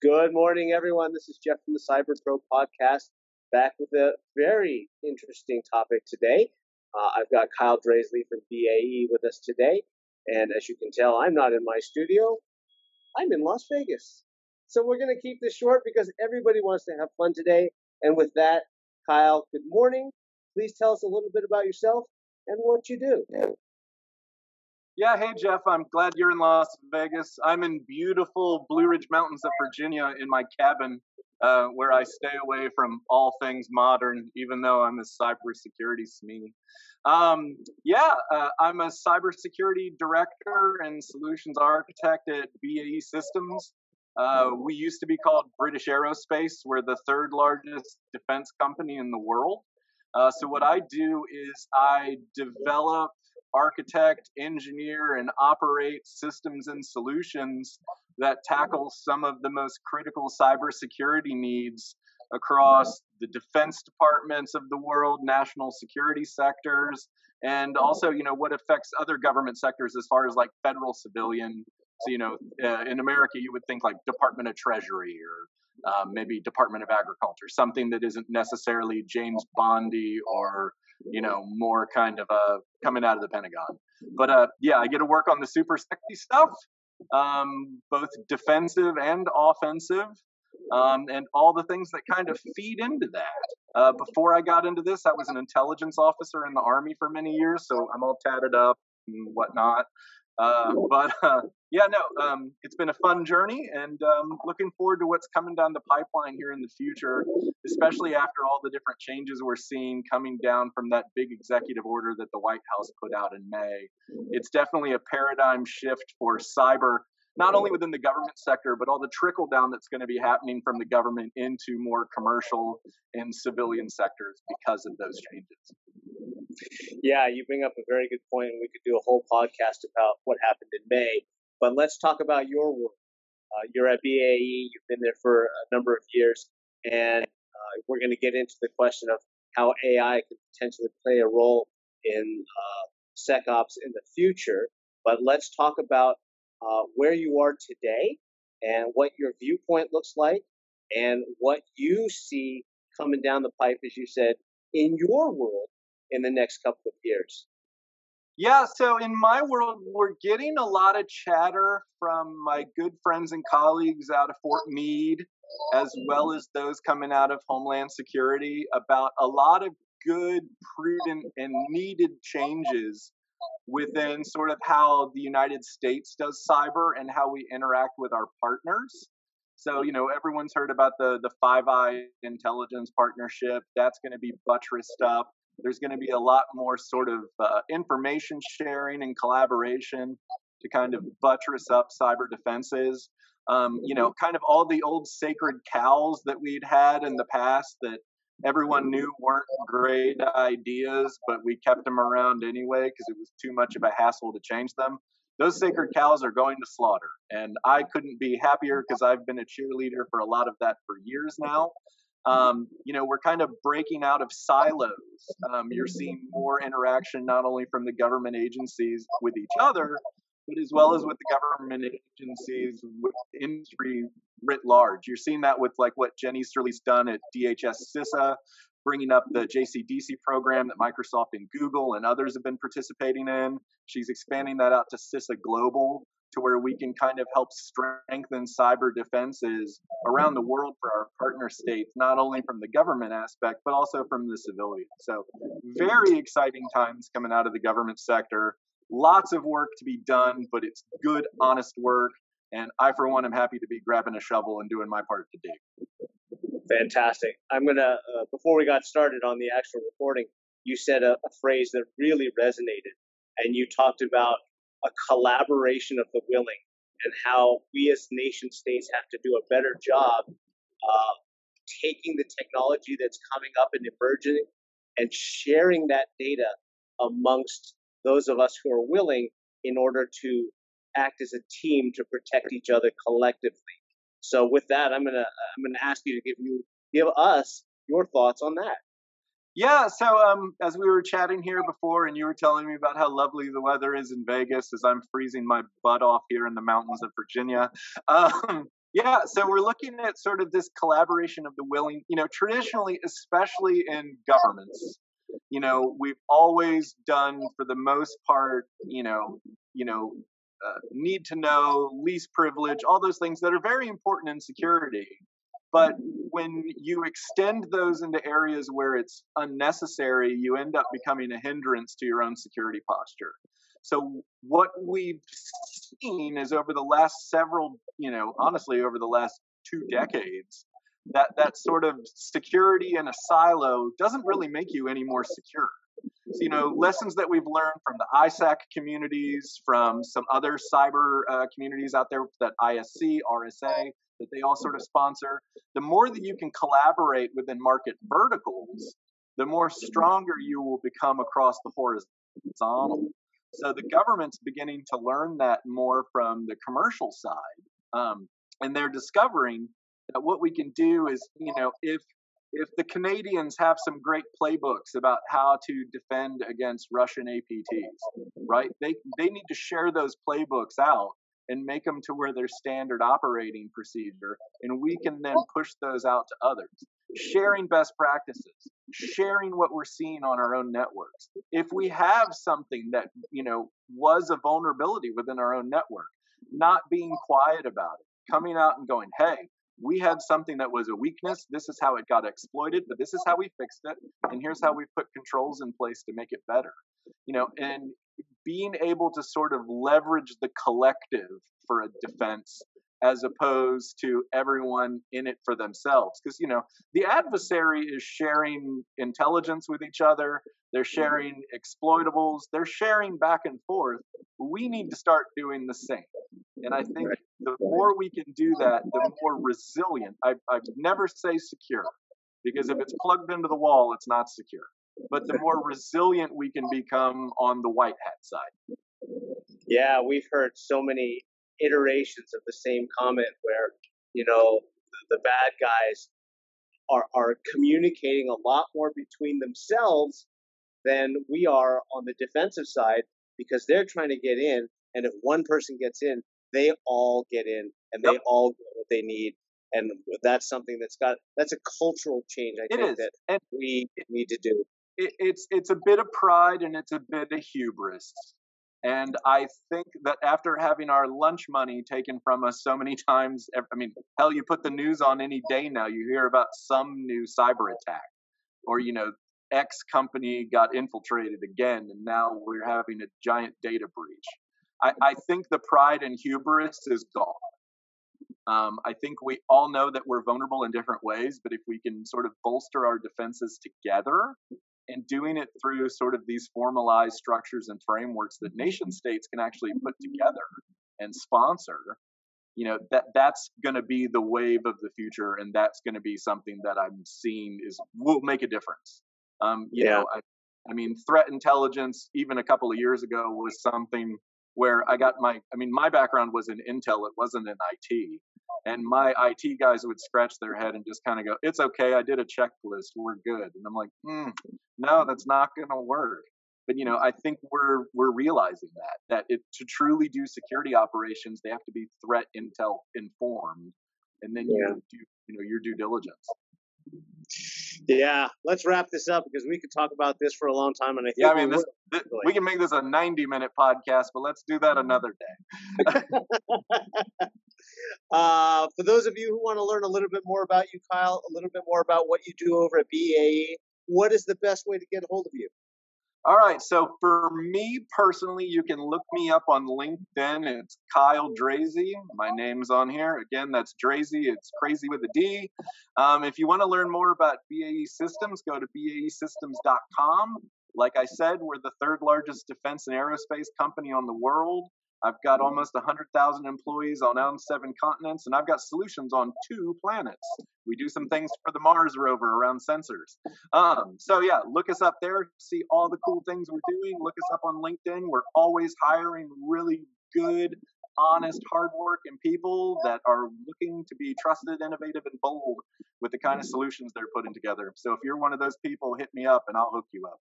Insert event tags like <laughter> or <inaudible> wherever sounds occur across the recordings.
Good morning, everyone. This is Jeff from the Cyber Pro podcast, back with a very interesting topic today. Uh, I've got Kyle Draisey from BAE with us today, and as you can tell, I'm not in my studio. I'm in Las Vegas. So we're going to keep this short because everybody wants to have fun today. And with that, Kyle, good morning. Please tell us a little bit about yourself and what you do. Yeah, hey Jeff, I'm glad you're in Las Vegas. I'm in beautiful Blue Ridge Mountains of Virginia in my cabin, uh, where I stay away from all things modern, even though I'm a cybersecurity SME. Um, yeah, uh, I'm a cybersecurity director and solutions architect at BAE Systems. Uh, we used to be called British Aerospace. We're the third largest defense company in the world. Uh, so what I do is I develop architect, engineer, and operate systems and solutions that tackle some of the most critical cybersecurity needs across the defense departments of the world, national security sectors, and also, you know, what affects other government sectors as far as like federal civilian. So, you know, uh, in America, you would think like Department of Treasury or um, maybe Department of Agriculture, something that isn't necessarily James Bondy or you know, more kind of uh, coming out of the Pentagon. But uh, yeah, I get to work on the super sexy stuff, um, both defensive and offensive, um, and all the things that kind of feed into that. Uh, before I got into this, I was an intelligence officer in the Army for many years, so I'm all tatted up and whatnot. Uh, <laughs> but uh, yeah, no, um, it's been a fun journey, and um, looking forward to what's coming down the pipeline here in the future, especially after all the different changes we're seeing coming down from that big executive order that the White House put out in May. It's definitely a paradigm shift for cyber not only within the government sector, but all the trickle down that's going to be happening from the government into more commercial and civilian sectors because of those changes. Yeah, you bring up a very good point, and we could do a whole podcast about what happened in May. But let's talk about your work. Uh, you're at BAE, you've been there for a number of years, and uh, we're going to get into the question of how AI can potentially play a role in uh, SecOps in the future. But let's talk about uh, where you are today and what your viewpoint looks like and what you see coming down the pipe, as you said, in your world in the next couple of years. Yeah, so in my world, we're getting a lot of chatter from my good friends and colleagues out of Fort Meade, as well as those coming out of Homeland Security, about a lot of good, prudent, and needed changes within sort of how the United States does cyber and how we interact with our partners. So, you know, everyone's heard about the the Five Eye intelligence partnership. That's going to be buttressed up. There's going to be a lot more sort of uh, information sharing and collaboration to kind of buttress up cyber defenses. Um, you know, kind of all the old sacred cows that we'd had in the past that everyone knew weren't great ideas, but we kept them around anyway because it was too much of a hassle to change them. Those sacred cows are going to slaughter. And I couldn't be happier because I've been a cheerleader for a lot of that for years now. Um, you know, we're kind of breaking out of silos. Um, you're seeing more interaction not only from the government agencies with each other, but as well as with the government agencies, with industry writ large. You're seeing that with like what Jen Easterly's done at DHS CISA, bringing up the JCDC program that Microsoft and Google and others have been participating in. She's expanding that out to CISA Global to where we can kind of help strengthen cyber defenses around the world for our partner states, not only from the government aspect, but also from the civilian. So, very exciting times coming out of the government sector. Lots of work to be done, but it's good, honest work. And I, for one, am happy to be grabbing a shovel and doing my part to dig. Fantastic. I'm going to, uh, before we got started on the actual recording, you said a, a phrase that really resonated. And you talked about a collaboration of the willing and how we as nation states have to do a better job uh, taking the technology that's coming up and emerging and sharing that data amongst those of us who are willing in order to act as a team to protect each other collectively. So with that, I'm gonna I'm gonna ask you to give you give us your thoughts on that. Yeah, so um, as we were chatting here before, and you were telling me about how lovely the weather is in Vegas, as I'm freezing my butt off here in the mountains of Virginia. <laughs> Um, Yeah, so we're looking at sort of this collaboration of the willing, you know, traditionally, especially in governments, you know, we've always done for the most part, you know, you know, uh, need to know, least privilege, all those things that are very important in security. But when you extend those into areas where it's unnecessary, you end up becoming a hindrance to your own security posture. So what we've seen is over the last several, you know, honestly, over the last two decades, that that sort of security in a silo doesn't really make you any more secure. So, you know, lessons that we've learned from the ISAC communities, from some other cyber uh, communities out there that ISC, RSA, that they all sort of sponsor. The more that you can collaborate within market verticals, the more stronger you will become across the horizontal. So the government's beginning to learn that more from the commercial side. Um, and they're discovering that what we can do is, you know, if if the Canadians have some great playbooks about how to defend against Russian APTs, right? They they need to share those playbooks out and make them to where they're standard operating procedure, and we can then push those out to others. Sharing best practices, sharing what we're seeing on our own networks. If we have something that you know was a vulnerability within our own network, not being quiet about it, coming out and going, "Hey, we had something that was a weakness. This is how it got exploited, but this is how we fixed it, and here's how we put controls in place to make it better." You know, and being able to sort of leverage the collective for a defense as opposed to everyone in it for themselves. Because you know the adversary is sharing intelligence with each other they're mm-hmm. sharing exploitables they're sharing back and forth. We need to start doing the same. And i think the more we can do that the more resilient i, I never say secure because if it's plugged into the wall it's not secure but the more resilient we can become on the white hat side. Yeah, we've heard so many iterations of the same comment where, you know, the bad guys are, are communicating a lot more between themselves than we are on the defensive side because they're trying to get in. And if one person gets in, they all get in and they yep. all get what they need. And that's something that's got that's a cultural change I it think is. that and we need to do it, it's it's a bit of pride and it's a bit of hubris. And I think that after having our lunch money taken from us so many <laughs> times, I mean, hell, you put the news on any day now, you hear about some new cyber attack, or you know, X company got infiltrated again, and now we're having a giant data breach. I, I think the pride and hubris is gone. Um, I think we all know that we're vulnerable in different ways, but if we can sort of bolster our defenses together, and doing it through sort of these formalized structures and frameworks that nation states can actually put together and sponsor you know that that's going to be the wave of the future and that's going to be something that i'm seeing is will make a difference um you yeah. know I, I mean threat intelligence even a couple of years ago was something where i got my i mean my background was in intel it wasn't in it and my IT guys would scratch their head and just kind of go, "It's okay, I did a checklist, we're good." And I'm like, mm, "No, that's not going to work." But you know, I think we're we're realizing that that it, to truly do security operations, they have to be threat intel informed, and then you do you know your due diligence. Yeah, let's wrap this up because we could talk about this for a long time. And I think yeah, I mean, this, this, we can make this a 90 minute podcast, but let's do that another day. <laughs> uh, for those of you who want to learn a little bit more about you, Kyle, a little bit more about what you do over at BAE, what is the best way to get a hold of you? All right. So for me personally, you can look me up on LinkedIn. It's Kyle Draisey. My name's on here. Again, that's Drazy. It's crazy with a D. Um, if you want to learn more about BAE Systems, go to baesystems.com. Like I said, we're the third largest defense and aerospace company on the world. I've got almost 100,000 employees on seven continents, and I've got solutions on two planets. We do some things for the Mars rover around sensors. Um, so, yeah, look us up there, see all the cool things we're doing. Look us up on LinkedIn. We're always hiring really good, honest, hardworking people that are looking to be trusted, innovative, and bold with the kind of solutions they're putting together. So, if you're one of those people, hit me up and I'll hook you up.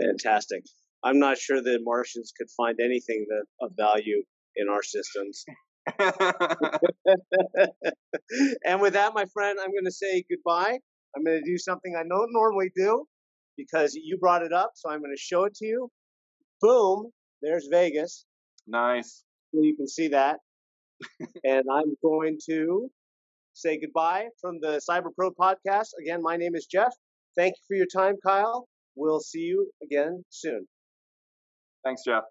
Fantastic. I'm not sure the Martians could find anything that of value in our systems. <laughs> and with that, my friend, I'm going to say goodbye. I'm going to do something I don't normally do because you brought it up, so I'm going to show it to you. Boom, there's Vegas. Nice. So you can see that. <laughs> and I'm going to say goodbye from the Cyber Pro podcast. Again, my name is Jeff. Thank you for your time, Kyle. We'll see you again soon. Thanks, Jeff.